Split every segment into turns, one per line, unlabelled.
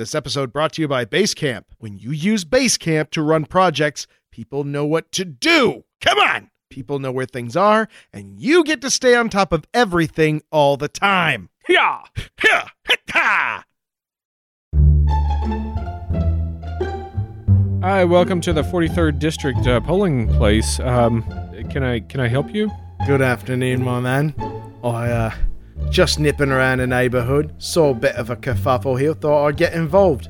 This episode brought to you by Basecamp. When you use Basecamp to run projects, people know what to do. Come on! People know where things are, and you get to stay on top of everything all the time. Yeah! Yeah! Ha!
Hi, welcome to the 43rd District uh, polling place. Um, can I can I help you?
Good afternoon, my man. I, uh, just nipping around the neighbourhood, saw a bit of a kerfuffle here, thought I'd get involved.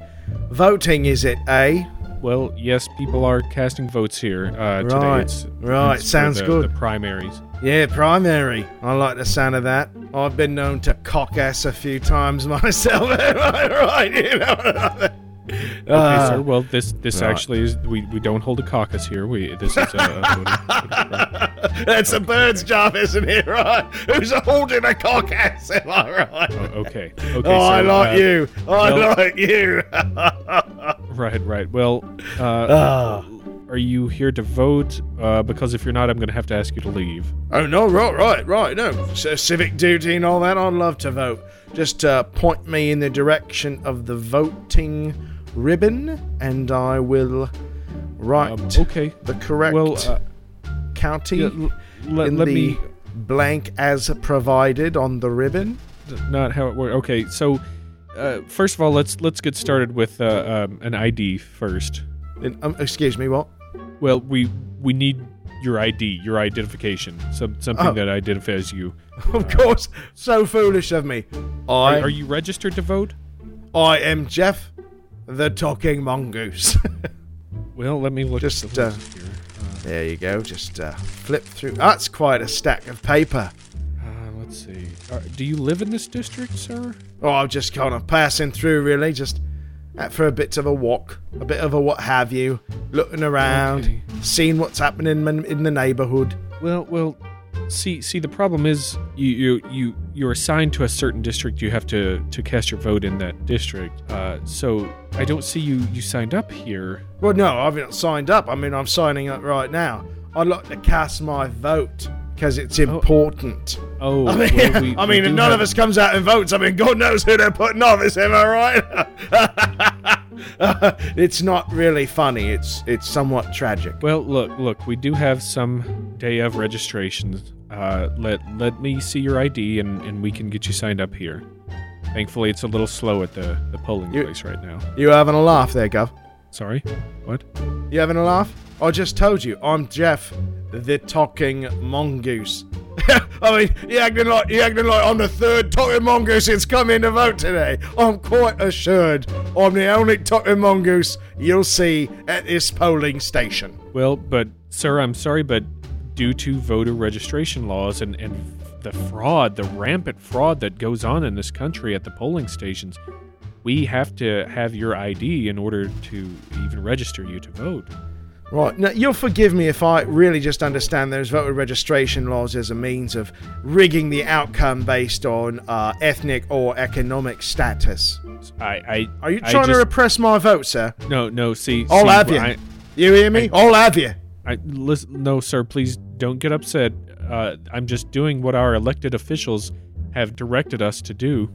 Voting, is it, eh?
Well, yes, people are casting votes here uh, today.
Right,
It's,
right,
it's
sounds
the,
good.
The primaries.
Yeah, primary. I like the sound of that. I've been known to cock ass a few times myself. right, right, you know.
Okay,
Uh,
sir. Well, this this
right.
actually is we, we don't hold a caucus here. We this is a, a voting, voting process.
That's a bird's job, isn't it? Right? Who's holding a ass? Am I right?
Oh, okay. Okay.
oh, I like
uh,
you. I
well-
like you.
Right, right. Well, uh,
Ah.
are you here to vote? Uh, because if you're not, I'm going to have to ask you to leave.
Oh no! Right, right, right. No, C- civic duty and all that. I'd love to vote. Just uh, point me in the direction of the voting ribbon, and I will write
Um, okay.
the correct
Well, uh,
county
yeah, l- let,
in
let
the
me
blank as provided on the ribbon.
not how it works. Okay, so uh, first of all, let's let's get started with uh, um, an ID first.
And, um, excuse me, what?
Well, we we need your ID, your identification, some something
Oh.
that identifies you.
Of course, so foolish of me.
Are, are you registered to vote?
I am Jeff, the talking mongoose.
Well, let me look.
Just,
at the
uh,
here.
there you go. Just uh, flip through. That's quite a stack of paper.
Uh, let's see. Uh, do you live in this district, sir?
Oh, I'm just kind of passing through, really. Just out for a bit of a walk, a bit of a what have you, looking around,
Okay.
seeing what's happening in, in the neighborhood.
Well, well, see, see, the problem is you you you you're assigned to a certain district. You have to to cast your vote in that district. Uh, so I don't see you you signed up here.
Well, no, I've not signed up. I mean, I'm signing up right now. I'd like to cast my vote because it's important.
Oh,
I mean,
well, we-
I mean if none
have-
of us comes out and votes, I mean, God knows who they're putting office. Am I right? it's not really funny. It's it's somewhat tragic.
Well, look, look, we do have some day of registrations. Uh, let let me see your ID and and we can get you signed up here. Thankfully, it's a little slow at the the polling
You-
place right now.
You having a laugh there, Gov?
Sorry, what?
You having a laugh? I just told you, I'm Jeff, the talking mongoose. I mean, you're acting like you're acting like I'm the third talking mongoose that's come in to vote today. I'm quite assured I'm the only talking mongoose you'll see at this polling station.
Well, but sir, I'm sorry, but due to voter registration laws and, and the fraud, the rampant fraud that goes on in this country at the polling stations, we have to have your ID in order to even register you to vote.
Right, now you'll forgive me if I really just understand those voter registration laws as a means of rigging the outcome based on uh, ethnic or economic status.
I, I
Are you
I
trying to repress my vote, sir?
no, no. See,
I'll
see,
have you.
I,
You hear me? I'll have you.
I listen. No, sir. Please don't get upset. Uh, I'm just doing what our elected officials have directed us to do,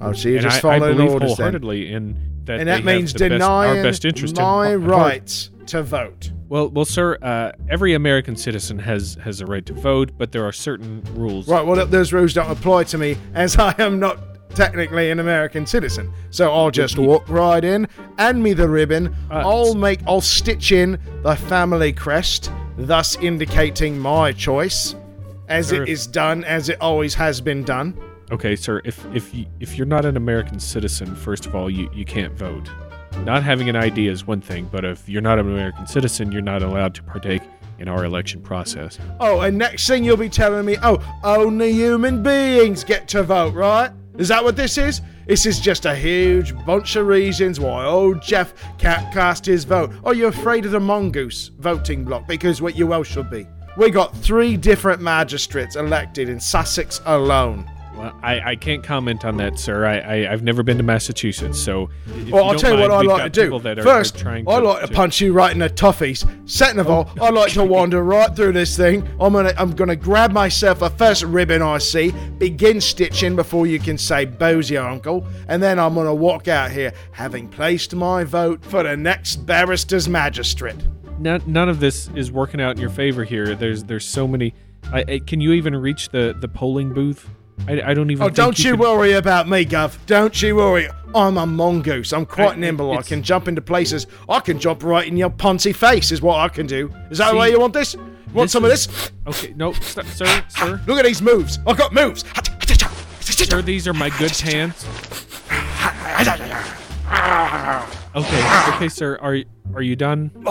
Oh, so
and
just
I, I believe
orders then.
wholeheartedly in that.
And that means
best,
denying
our best interest
my
in
rights to vote.
Well, well, sir. Uh, every American citizen has has a right to vote, but there are certain rules.
Right, well, those rules don't apply to me as I am not technically an American citizen. So I'll just walk right in, hand me the ribbon,
Uh,
I'll make, I'll stitch in the family crest, thus indicating my choice, as
Sir,
it is done, as it always has been done.
Okay, sir. If if you, if you're not an American citizen, first of all, you you can't vote. Not having an ID is one thing, but if you're not an American citizen, you're not allowed to partake in our election process.
Oh, and next thing you'll be telling me, oh, only human beings get to vote, right? Is that what this is? This is just a huge bunch of reasons why old Jeff can't cast his vote. Are you afraid of the mongoose voting block? Because what you well should be. We got three different magistrates elected in Sussex alone.
Well, I, I can't comment on that, sir. I, I I've never been to Massachusetts, so.
Well, I'll tell you what I like to do.
are-
First,
are
I like to
to-
punch you right in the toughies. Second of all, oh, I like to wander right through this thing. I'm gonna, I'm gonna grab myself a first ribbon I see, begin stitching before you can say "Bozy, uncle," and then I'm gonna walk out here, having placed my vote for the next barrister's magistrate.
None, none of this is working out in your favor here. There's there's so many. I, I, can you even reach the, the polling booth? I, I don't even.
Oh, don't you
could-
worry about me, Gov. Don't you worry. I'm a mongoose. I'm quite
I-
nimble. I can jump into places. I can jump right in your poncy face, is what I can do. Is that the way you want this? You want
this
some of this?
Okay, no, st- sir, sir,
Look at these moves. I've got moves.
sir. These are my good pants. Okay, okay, sir. Are are you done?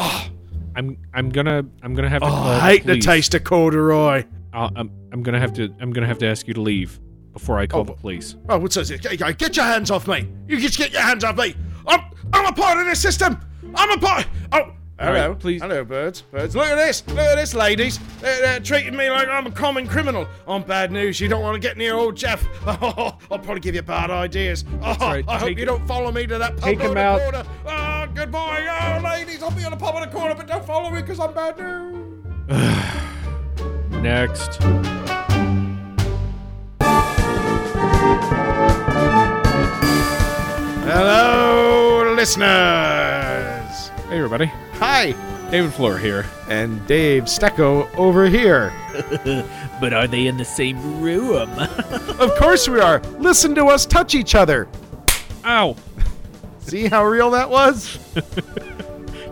I'm I'm gonna I'm gonna have to.
Oh,
call
I hate the
police.
taste of corduroy.
I'll, I'm I'm gonna have to I'm gonna have to ask you to leave before I call oh, the police.
Oh, what's this? Get get your hands off me. You just get your hands off me. I'm, I'm a part of this system. I'm a part. Oh, hello.
right, please.
Hello, birds. Birds. Look at this. Look at this, ladies. They're, they're treating me like I'm a common criminal. I'm bad news. You don't want to get near old Jeff. Oh, I'll probably give you bad ideas. Oh,
right,
I hope
take-
you don't follow me to that pub
take him
the
out.
corner. Oh, ah, goodbye. Oh, ladies. I'll be on the pub on the corner, but don't follow me because I'm bad news.
Next.
Hello, listeners.
Hey everybody,
Hi.
David Flora here.
And Dave Stecco over here.
But are they in the same room?
Of course we are. Listen to us touch each other.
Ow!
See how real that was?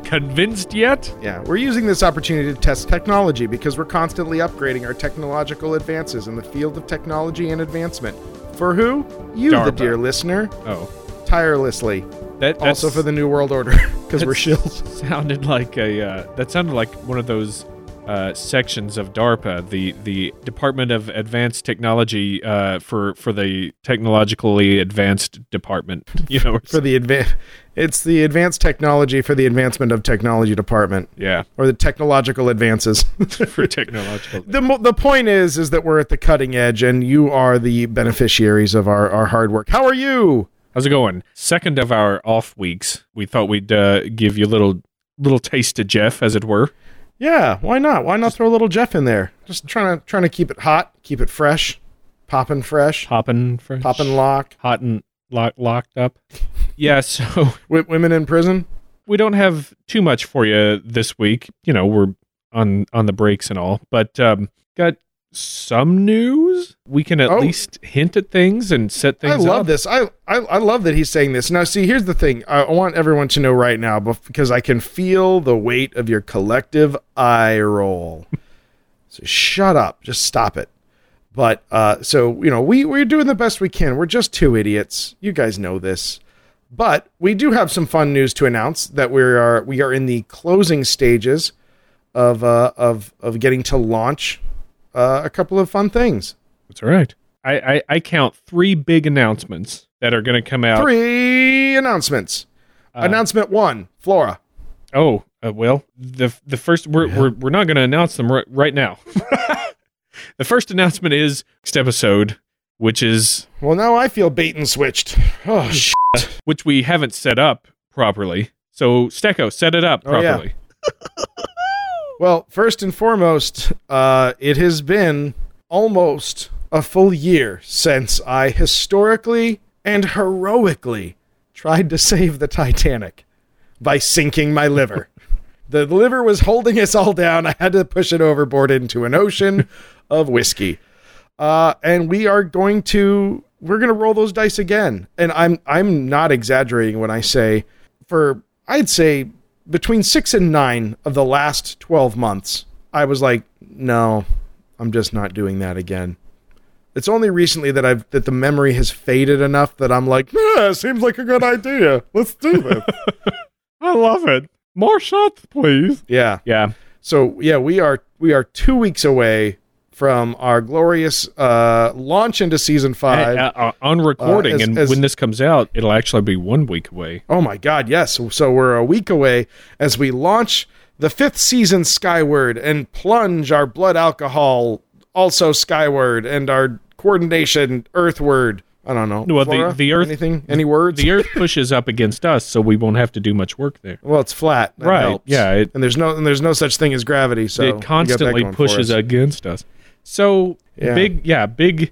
Convinced yet?
Yeah, we're using this opportunity to test technology because we're constantly upgrading our technological advances in the field of technology and advancement. For who? You, the dear listener,
Oh,
tirelessly.
that
Also for the New World Order, because we're shills.
sounded like a uh, that sounded like one of those uh, sections of DARPA, the the Department of Advanced Technology uh, for for the technologically advanced department. You know,
For the advan it's the advanced technology for the advancement of technology department,
yeah,
or the technological advances.
for technological.
the the point is is that we're at the cutting edge and you are the beneficiaries of our, our hard work. How are you?
How's it going? Second of our off weeks, we thought we'd uh, give you a little little taste of Jeff, as it were.
Yeah, why not? Why not throw a little Jeff in there? Just trying to trying to keep it hot, keep it fresh, popping fresh,
Popping, for
popping lock.
hot and lock, locked up. Yeah, so
W- women in prison.
we don't have too much for you this week. You know, we're on on the breaks and all, but um, got some news. We can at
Oh.
least hint at things and set things.
I love
up.
this. I, I I love that he's saying this. Now, see, here's the thing. I want everyone to know right now, because I can feel the weight of your collective eye roll. so shut up. Just stop it. But uh, so you know, we we're doing the best we can. We're just two idiots. You guys know this. But we do have some fun news to announce that we are we are in the closing stages of uh, of of getting to launch uh, a couple of fun things.
That's all right. I, I I count three big announcements that are going to come out.
Three announcements. Announcement one, Flora.
Oh, uh, well, the the first we're we're, we're not going to announce them right, right now. the first announcement is next episode, which is
Well, now I feel bait and switched. Oh, sh-
which we haven't set up properly. So Stecco, set it up
Oh, yeah. well, first and foremost, uh, it has been almost a full year since I historically and heroically tried to save the Titanic by sinking my liver. the liver was holding us all down. I had to push it overboard into an ocean of whiskey. Uh, and we are going to we're going to roll those dice again. And I'm I'm not exaggerating when I say for I'd say between 6 and 9 of the last 12 months, I was like, no, I'm just not doing that again. It's only recently that I've that the memory has faded enough that I'm like, yeah, seems like a good idea. Let's do this.
I love it. More shots, please.
yeah.
Yeah.
So yeah, we are we are 2 weeks away from our glorious uh launch into season 5.
Uh, uh, on recording,
as-
and
as-
when this comes out, it'll actually be one week away.
Oh my God, yes. So we're a week away as we launch the fifth season skyward and plunge our blood alcohol also skyward and our coordination, earthward. I don't know.
Well, the-
Flora?
the earth-
Anything? Any words?
The Earth pushes up against us, so we won't have to do much work there.
well, it's flat. That
Right,
helps.
yeah, it-
and there's no and there's no such thing as gravity. So
it constantly pushes
us.
against us. So
Yeah.
big, yeah, big,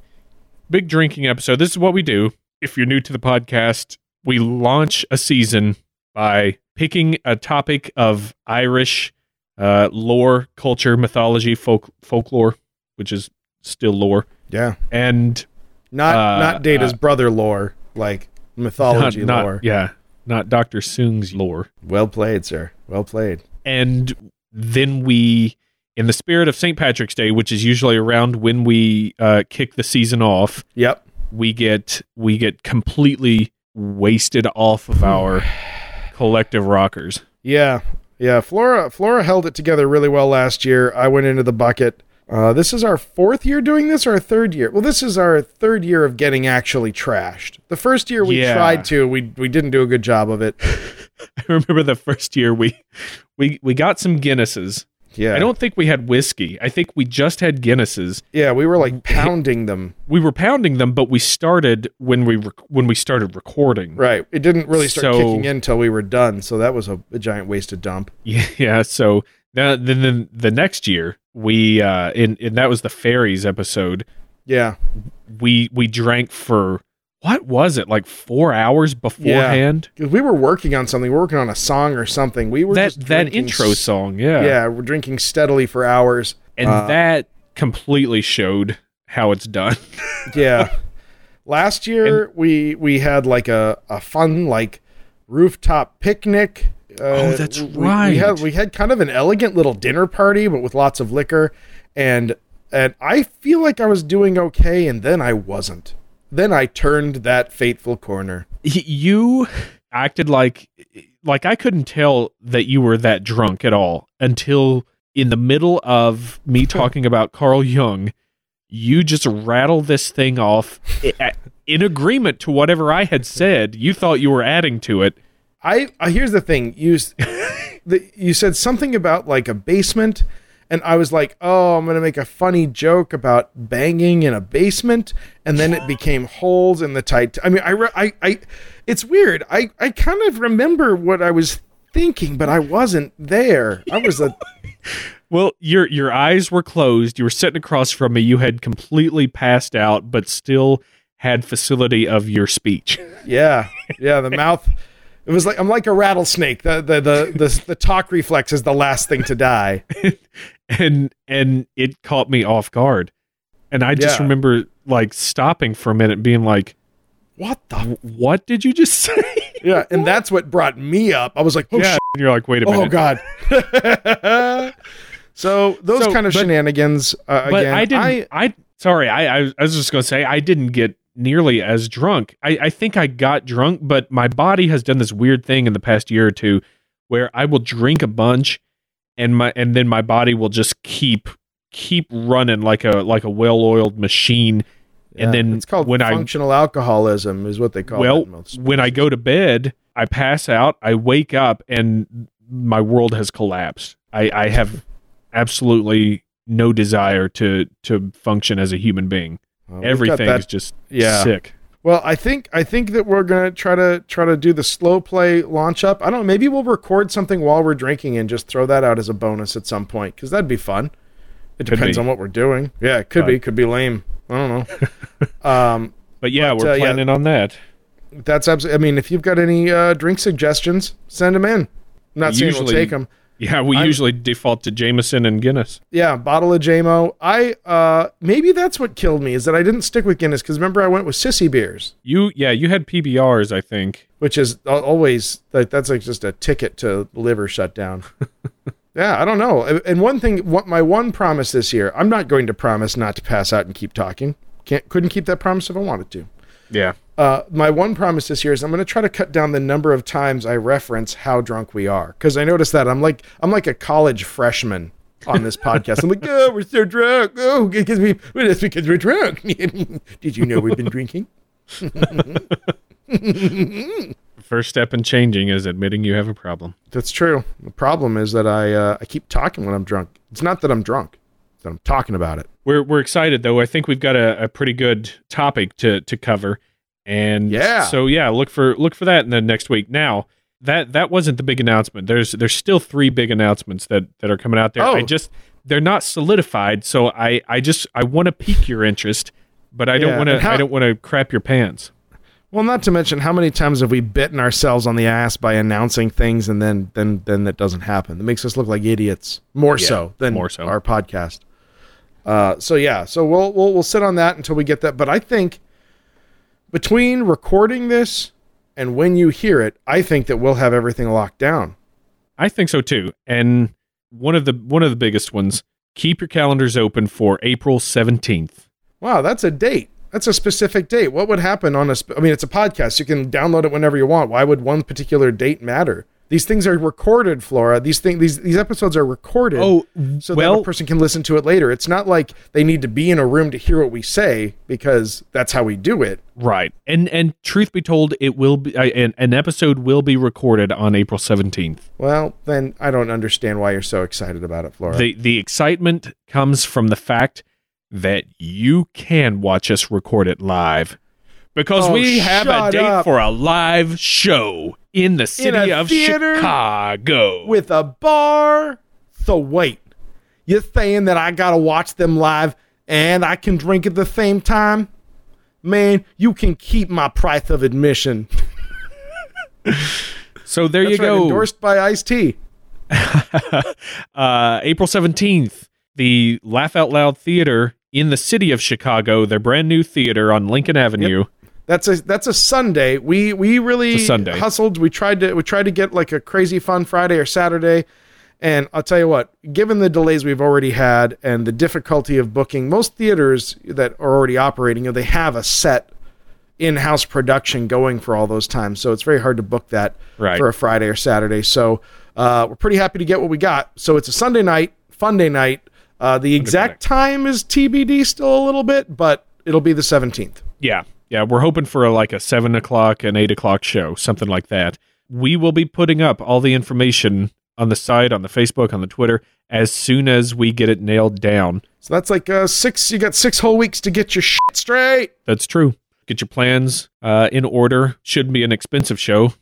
big drinking episode. This is what we do. If you're new to the podcast, we launch a season by picking a topic of Irish uh, lore, culture, mythology, folk, folklore, which is still lore,
Yeah,
and
not
Uh,
not Data's
uh,
brother lore, like mythology
not, not-
lore.
yeah, not Doctor Soong's lore.
Well played, sir. Well played.
and then we in the spirit of st patrick's day which is usually around when we uh, kick the season off
Yep.
we get we get completely wasted off of our collective rockers
Yeah, yeah. Flora Flora held it together really well last year. I went into the bucket. Uh, this is our fourth year doing this, or our third year. Well, this is our third year of getting actually trashed. The first year we
Yeah.
tried to, we we didn't do a good job of it.
i remember the first year we we we got some guinnesses
Yeah,
i don't think we had whiskey i think we just had guinnesses
Yeah, we were like pounding them.
we were pounding them but we started when we rec- when we started recording
Right. It didn't really start
So-
kicking in until we were done. So that was a, a giant wasted dump.
Yeah, yeah. So now, then, then the next year, we uh, in and that was the fairies episode.
Yeah.
We we drank for what was it like four hours beforehand?
Because we were working on something. We were working on a song or something. We were
that
just
that intro song, yeah,
Yeah, we're drinking steadily for hours.
and
Uh,
that completely showed how it's done.
Yeah. Last year we we had like a, a fun like rooftop picnic. Uh,
Oh, that's
we- We
right.
had we had kind of an elegant little dinner party, but with lots of liquor, and and I feel like I was doing okay, and then I wasn't. Then I turned that fateful corner.
You acted like like I couldn't tell that you were that drunk at all until in the middle of me talking about Carl Jung, you just rattle this thing off in agreement to whatever I had said. You thought you were adding to it.
I uh, here's the thing. You the, you said something about like a basement, and I was like, oh, I'm gonna make a funny joke about banging in a basement, and then it became holes in the tight. I mean, I re- I I, it's weird. I I kind of remember what I was thinking, but I wasn't there. I was a
Well, your your eyes were closed. You were sitting across from me. You had completely passed out, but still had facility of your speech.
yeah yeah. The mouth. It was like I'm like a rattlesnake. The the the the, the talk reflex is the last thing to die.
and and it caught me off guard and i just
Yeah.
remember like stopping for a minute and being like
What the?
what did you just say
Yeah, and that's what brought me up. I was like, oh
yeah and you're like wait a minute."
Oh God! so those
So,
kind of
but-
shenanigans. Uh,
but
again,
i didn't I, sorry I, I i was just gonna say i didn't get nearly as drunk I, I think i got drunk but my body has done this weird thing in the past year or two where i will drink a bunch and my and then my body will just keep keep running like a like a well-oiled machine
Yeah,
and then
it's called
when I
functional alcoholism, is what they call
well
it. Well,
when i go to bed i pass out i wake up and my world has collapsed i i have absolutely no desire to to function as a human being
we've got
everything's
that-
just
yeah.
sick
Well, I think I think that we're gonna try to try to do the slow play launch up. I don't know. Maybe we'll record something while we're drinking and just throw that out as a bonus at some point because that'd be fun. It
Could
depends
be.
on what we're doing. Yeah, it could be.
Right.
Could be lame. I don't know. um,
but yeah
But,
we're
uh, yeah.
planning on that
that's absolutely. I mean, if you've got any uh, drink suggestions, send them in. I'm not saying we'll
Usually-
take them.
Yeah we
I'm-
usually default to jameson and guinness
Yeah, bottle of JMO. I uh maybe that's what killed me is that I didn't stick with Guinness because remember I went with sissy beers,
you yeah you had pbrs i think
which is always like that's like just a ticket to liver shutdown. yeah, I don't know. And- And one thing, what my one promise this year, I'm not going to promise not to pass out and keep talking. Can't couldn't keep that promise if I wanted to.
Yeah
Uh, my one promise this year is I'm going to try to cut down the number of times I reference how drunk we are because I noticed that I'm like I'm like a college freshman on this podcast. I'm like, oh, we're so drunk. Oh, because we well, that's because we're drunk. Did you know we've been drinking?
first step in changing is admitting you have a problem
That's true. The problem is that I uh, I keep talking when I'm drunk. It's not that I'm drunk; it's that I'm talking about it.
We're we're excited though. I think we've got a, a pretty good topic to to cover, and
Yeah.
So yeah, look for look for that in the next week. Now that that wasn't the big announcement. There's there's still three big announcements that that are coming out there.
Oh.
I just they're not solidified, so I I just I want to pique your interest, but I don't want to
how-
I don't want to crap your pants.
Well, not to mention how many times have we bitten ourselves on the ass by announcing things and then then then that doesn't happen. That makes us look like idiots. More
Yeah,
so than
more so.
our podcast. Uh, so yeah, so we'll we'll we'll sit on that until we get that. But I think between recording this and when you hear it, I think that we'll have everything locked down.
I think so too. And one of the one of the biggest ones. Keep your calendars open for April seventeenth.
Wow, that's a date. That's a specific date. What would happen on a? Sp- I mean, it's a podcast. You can download it whenever you want. Why would one particular date matter? These things are recorded, Flora. These things, these these episodes are recorded.
Oh,
so that a person can listen to it later. It's not like they need to be in a room to hear what we say because that's how we do it.
Right. And and truth be told, it will be uh, an, an episode will be recorded on April 17th.
Well, then I don't understand why you're so excited about it, Flora.
The the excitement comes from the fact that you can watch us record it live. Because
Oh,
we have a date
up.
for a live show in the city
a
of Chicago.
With a bar. So wait, you're saying that I gotta watch them live and I can drink at the same time? Man, you can keep my price of admission.
so there
That's
you
right,
go.
endorsed by Ice T.
uh, April 17th, the Laugh Out Loud Theater in the city of Chicago, their brand new theater on Lincoln Avenue.
That's a that's a Sunday. We we really
Sunday.
hustled. We tried to we tried to get like a crazy fun Friday or Saturday. And I'll tell you what, given the delays we've already had and the difficulty of booking, most theaters that are already operating, you know, they have a set in-house production going for all those times. So it's very hard to book that
Right.
for a Friday or Saturday. So uh, we're pretty happy to get what we got. So it's a Sunday night, fun day night. Uh, the exact time is TBD still a little bit, but it'll be the 17th.
Yeah, yeah, we're hoping for a, like a seven o'clock and eight o'clock show, something like that. We will be putting up all the information on the site, on the Facebook, on the Twitter, as soon as we get it nailed down.
So that's like uh, six. You got six whole weeks to get your shit straight.
That's true. Get your plans uh, in order. Shouldn't be an expensive show.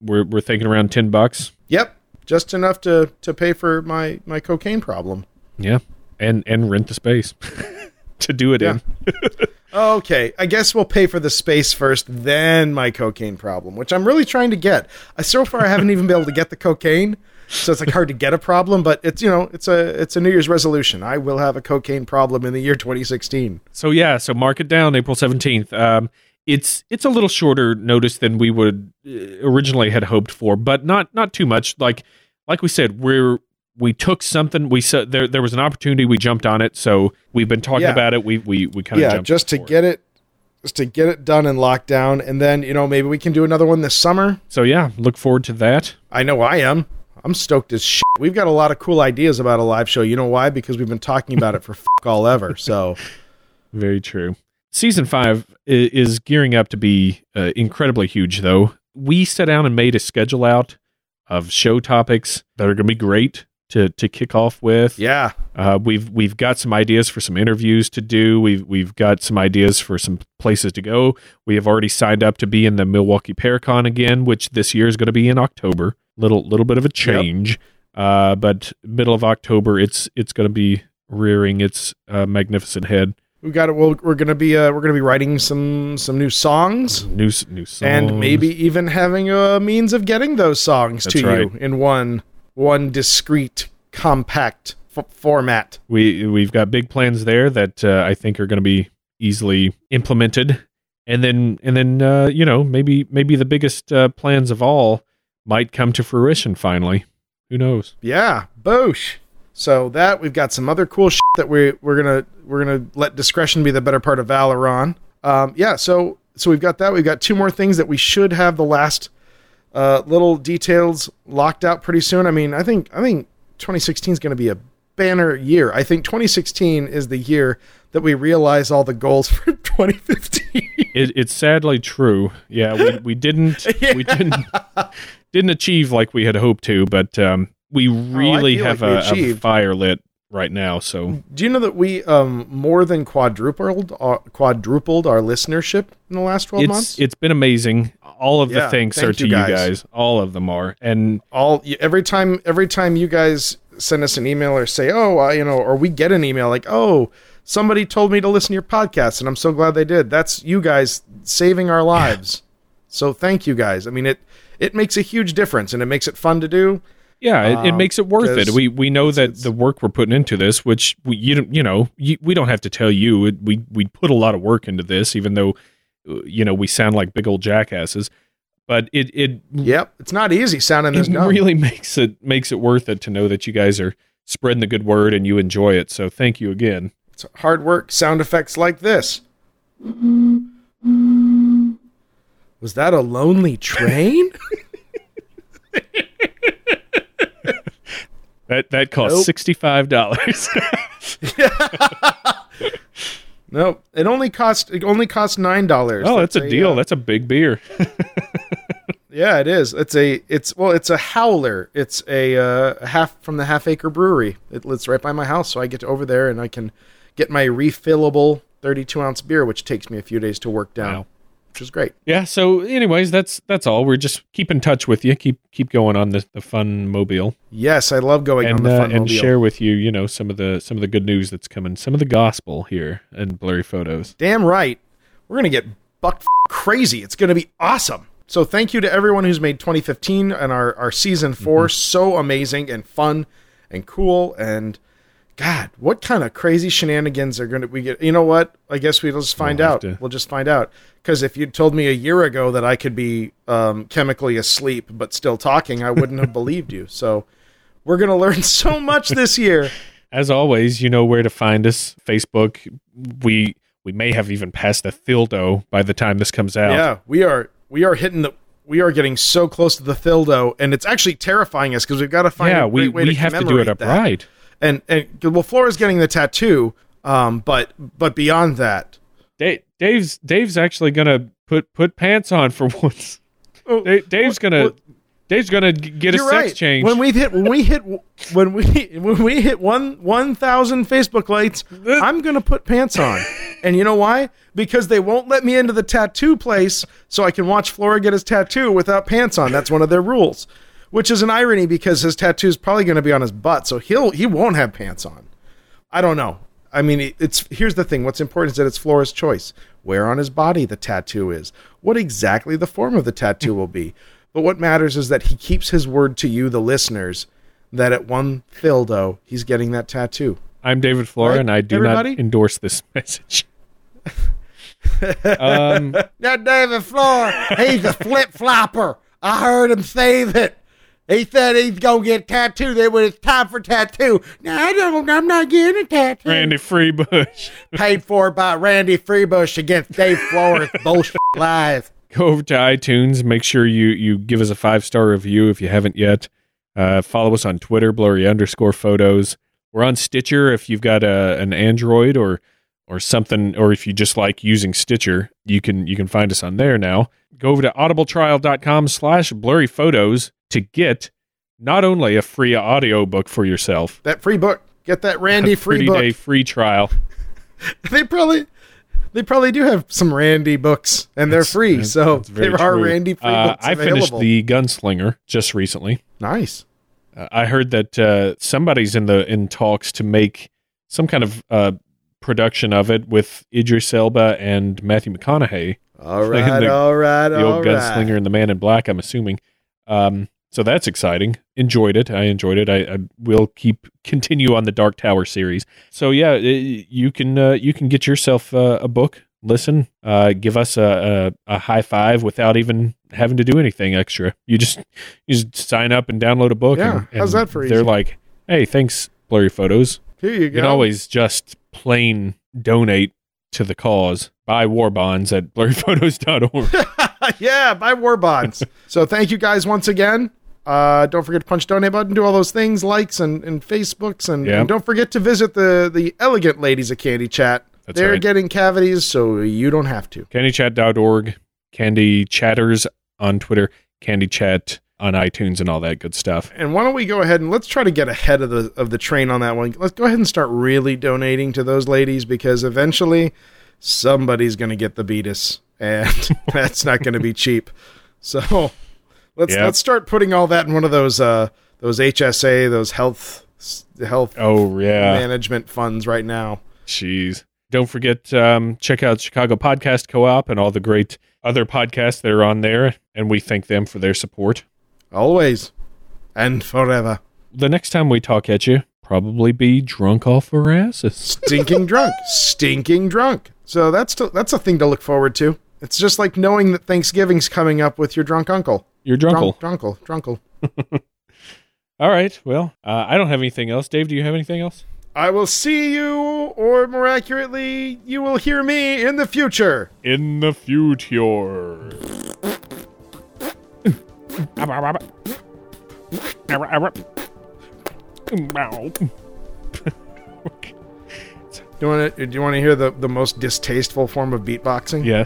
We're we're thinking around ten bucks.
Yep, just enough to to pay for my my cocaine problem.
Yeah, and and rent the space to do it in.
Okay, I guess we'll pay for the space first, then my cocaine problem, which I'm really trying to get. So far I haven't even been able to get the cocaine, so it's like hard to get a problem. But it's you know it's a it's a New Year's resolution. I will have a cocaine problem in the year 2016.
So yeah, so mark it down, April seventeenth. Um, it's it's a little shorter notice than we would uh, originally had hoped for, but not not too much. Like like we said, we're we took something. We said there there was an opportunity. We jumped on it. So we've been talking
Yeah.
about it. We we we kind of
Yeah,
jumped
just to get it, just to get it done and locked down, and then you know maybe we can do another one this summer.
So yeah, look forward to that.
I know I am. I'm stoked as shit. We've got a lot of cool ideas about a live show. You know why? Because we've been talking about it for fuck all ever. So
Very true. Season five is gearing up to be uh, incredibly huge, though. We sat down and made a schedule out of show topics that are going to be great to to kick off with.
yeah,
Uh, we've we've got some ideas for some interviews to do. We've we've got some ideas for some places to go. We have already signed up to be in the Milwaukee Paracon again, which this year is going to be in October. Little little bit of a change, uh, but middle of October, it's it's going to be rearing its uh, magnificent head.
we got it. Well, we're gonna be uh, we're gonna be writing some some new songs.
New new songs.
and maybe even having a means of getting those songs
That's
to
right.
you in one one discrete compact f- format.
We we've got big plans there that uh, I think are going to be easily implemented, and then and then uh, you know maybe maybe the biggest uh, plans of all might come to fruition finally. Who knows?
yeah boosh so that we've got some other cool shit that we we're gonna we're gonna let discretion be the better part of valor on um yeah so so we've got that. We've got two more things that we should have the last uh little details locked out pretty soon i mean i think i think 2016 is going to be a banner year i think 2016 is the year that we realize all the goals for 2015
It, it's sadly true. Yeah, we, we didn't we didn't didn't achieve like we had hoped to, but um, we really
feel
have
like
a, a fire lit right now. So
Do you know that we um more than quadrupled our, quadrupled our listenership in the last twelve
it's
months?
it's been amazing. All of the
Yeah,
thanks
thank
are to
you
you
guys.
guys. All of them are, and
all every time every time you guys send us an email or say oh uh, you know or we get an email like oh somebody told me to listen to your podcast and i'm so glad they did that's you guys saving our lives so thank you guys i mean it it makes a huge difference and it makes it fun to do
Yeah, it, it
Um,
makes it worth it. We we know that the work we're putting into this, which we you don't you know you, we don't have to tell you. It, we we put a lot of work into this, even though you know we sound like big old jackasses. But it it
yep it's not easy sounding this dumb
really makes it makes it worth it to know that you guys are spreading the good word and you enjoy it. So thank you again.
it's hard work sound effects like this was that a lonely train
That that cost
Nope.
sixty five dollars.
no it only cost it only cost nine dollars
oh, that's a deal.
uh,
That's a big beer.
Yeah, it is. It's a it's well, it's a howler. It's a uh, half from the Half Acre Brewery. It, it's right by my house, so I get over there and I can get my refillable 32 ounce beer, which takes me a few days to work down,
Wow.
Which is great.
Yeah. So, anyways, that's that's all. We're just keep in touch with you. Keep keep going on the the fun mobile.
Yes, I love going on
and
the
uh, and share with you, you know, some of the some of the good news that's coming, some of the gospel here and blurry photos.
Damn right, we're gonna get buck crazy. It's gonna be awesome. So thank you to everyone who's made 2015 and our our season 4 so amazing and fun and cool and God, what kind of crazy shenanigans are going to we get? You know what? I guess we'll just find
We'll
out.
to-
We'll just find out. Because if you'd told me a year ago that I could be um, chemically asleep but still talking, I wouldn't have believed you. So we're going to learn so much this year.
As always, you know where to find us. Facebook. We we may have even passed the Thildo by the time this comes out.
Yeah, we are we are hitting the we are getting so close to the Thildo, and it's actually terrifying us because we've got to find
yeah,
a
we
way
we have to do it upright.
that. And and well, Flora's getting the tattoo, um, but but beyond that,
Da- Dave's Dave's actually gonna put put pants on for once.
Oh,
Da- Dave's gonna
what-
Dave's gonna get a sex
right.
change.
When we hit when we hit when we when we hit one one thousand Facebook likes, I'm gonna put pants on. And you know why? Because they won't let me into the tattoo place so I can watch Flora get his tattoo without pants on. That's one of their rules. Which is an irony because his tattoo is probably gonna be on his butt, so he'll he won't have pants on. I don't know. I mean, it- it's here's the thing. What's important is that it's Flora's choice. Where on his body the tattoo is, what exactly the form of the tattoo will be. But what matters is that he keeps his word to you, the listeners, that at one Thildo he's getting that tattoo.
I'm David Flora,
Right,
and I do
everybody?
not endorse this message. um,
That David Flora, he's a flip flopper. I heard him say that. He said he's gonna get tattooed. When it's time for tattoo, no, I don't. I'm not getting a tattoo.
Randy Freebush.
paid for by Randy Freebush against Dave Flores. bullshit lies.
Go over to iTunes. Make sure you you give us a five star review if you haven't yet. Uh, follow us on Twitter, blurry underscore photos. We're on Stitcher if you've got a, an Android or or something, or if you just like using Stitcher, you can you can find us on there now. Go over to audibletrial.com slash blurry photos to get not only a free audiobook for yourself,
That free book. Get that Randy free book.
day free trial.
They probably they probably do have some Randy books and they're free. So
very
there are
true.
Randy free
Uh,
books
I finished the Gunslinger just recently.
nice.
Uh, I heard that uh, somebody's in the in talks to make some kind of uh, production of it with Idris Elba and Matthew McConaughey,
All right,
the-
all right,
the old
right.
gunslinger and the Man in Black. I'm assuming. Um, so that's exciting. Enjoyed it. I enjoyed it. I, I will keep continue on the Dark Tower series. So yeah, i- you can uh, you can get yourself uh, a book. Listen, uh, give us a, a, a high five without even having to do anything extra. You just you just sign up and download a book.
Yeah,
and,
how's that for
They're
easy?
like, hey, thanks, blurry photos.
Here you
You can always just plain donate to the cause. Buy war bonds at blurryphotos.org.
yeah, buy war bonds. so thank you guys once again. Uh, don't forget to punch donate button, do all those things, likes and, and Facebooks, and,
Yeah.
and don't forget to visit the the elegant ladies of Candy Chat.
That's
They're
right.
getting cavities, so you don't have to.
candychat.org, Candy Chatters on Twitter, Candy Chat on iTunes and all that good stuff.
And why don't we go ahead and let's try to get ahead of the of the train on that one. Let's go ahead and start really donating to those ladies because eventually somebody's going to get the beatus, and that's not going to be cheap. So let's let's start putting all that in one of those uh those HSA those health health
Oh yeah,
management funds right now.
jeez. Don't forget, um, check out Chicago Podcast Co-op and all the great other podcasts that are on there, and we thank them for their support.
Always and forever.
The next time we talk at you, probably be drunk off our asses.
Stinking drunk, stinking drunk. So that's to, that's a thing to look forward to. It's just like knowing that Thanksgiving's coming up with your drunk uncle.
You're drunkle.
Drunk, drunkle, drunkle.
All right. Well, uh, I don't have anything else. Dave, do you have anything else?
I will see you, or more accurately, you will hear me in the future.
In the future.
Do you want to? Do you want to hear the the most distasteful form of beatboxing?
yeah.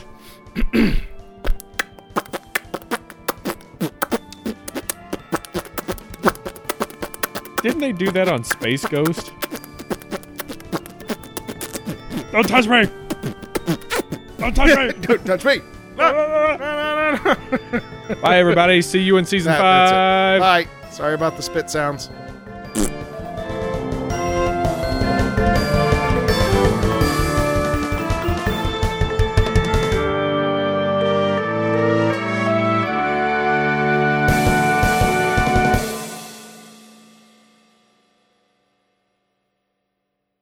Didn't they do that on Space Ghost? Don't touch me! Don't touch me!
Don't touch me. Ah!
Bye, everybody. See you in season
That- that's it.
five.
Bye. Sorry about the spit sounds.